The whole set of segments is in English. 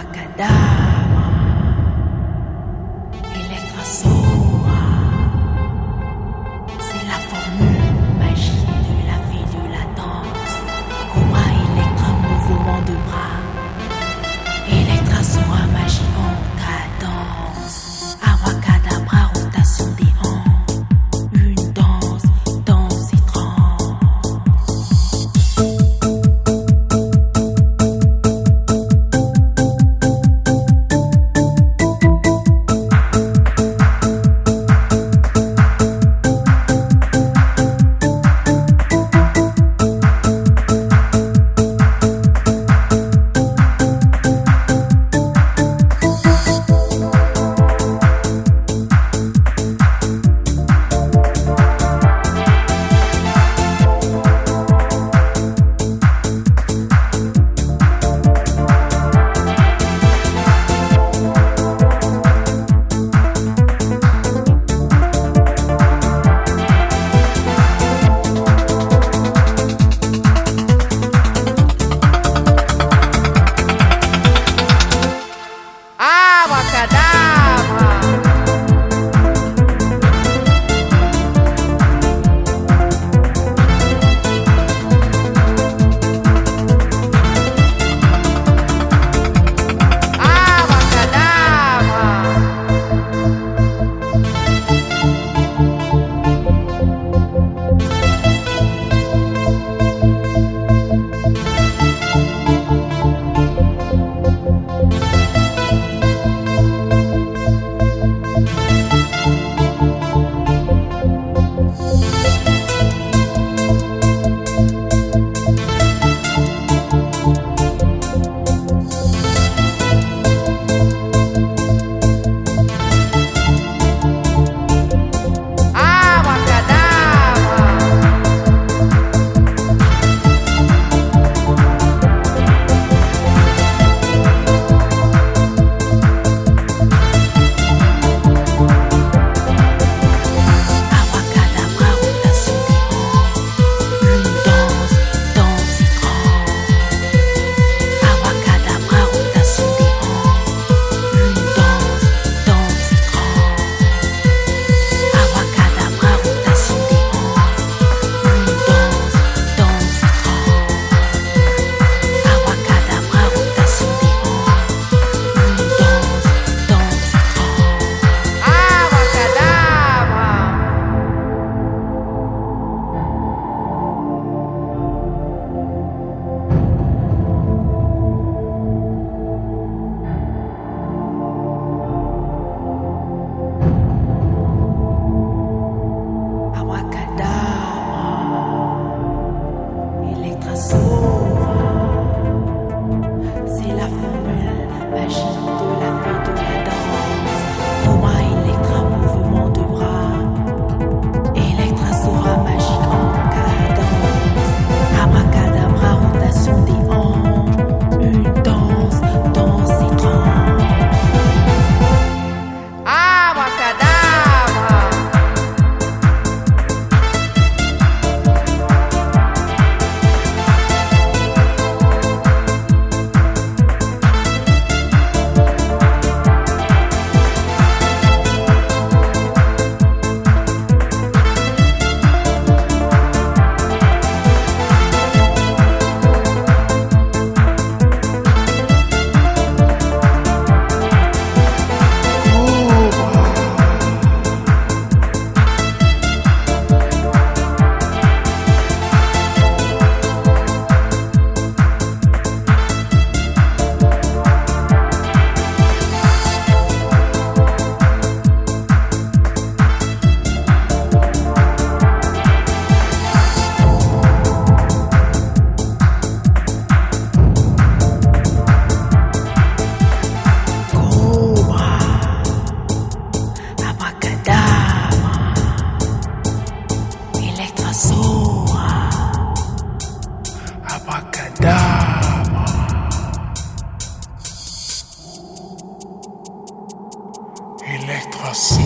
Wakada.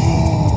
Oh.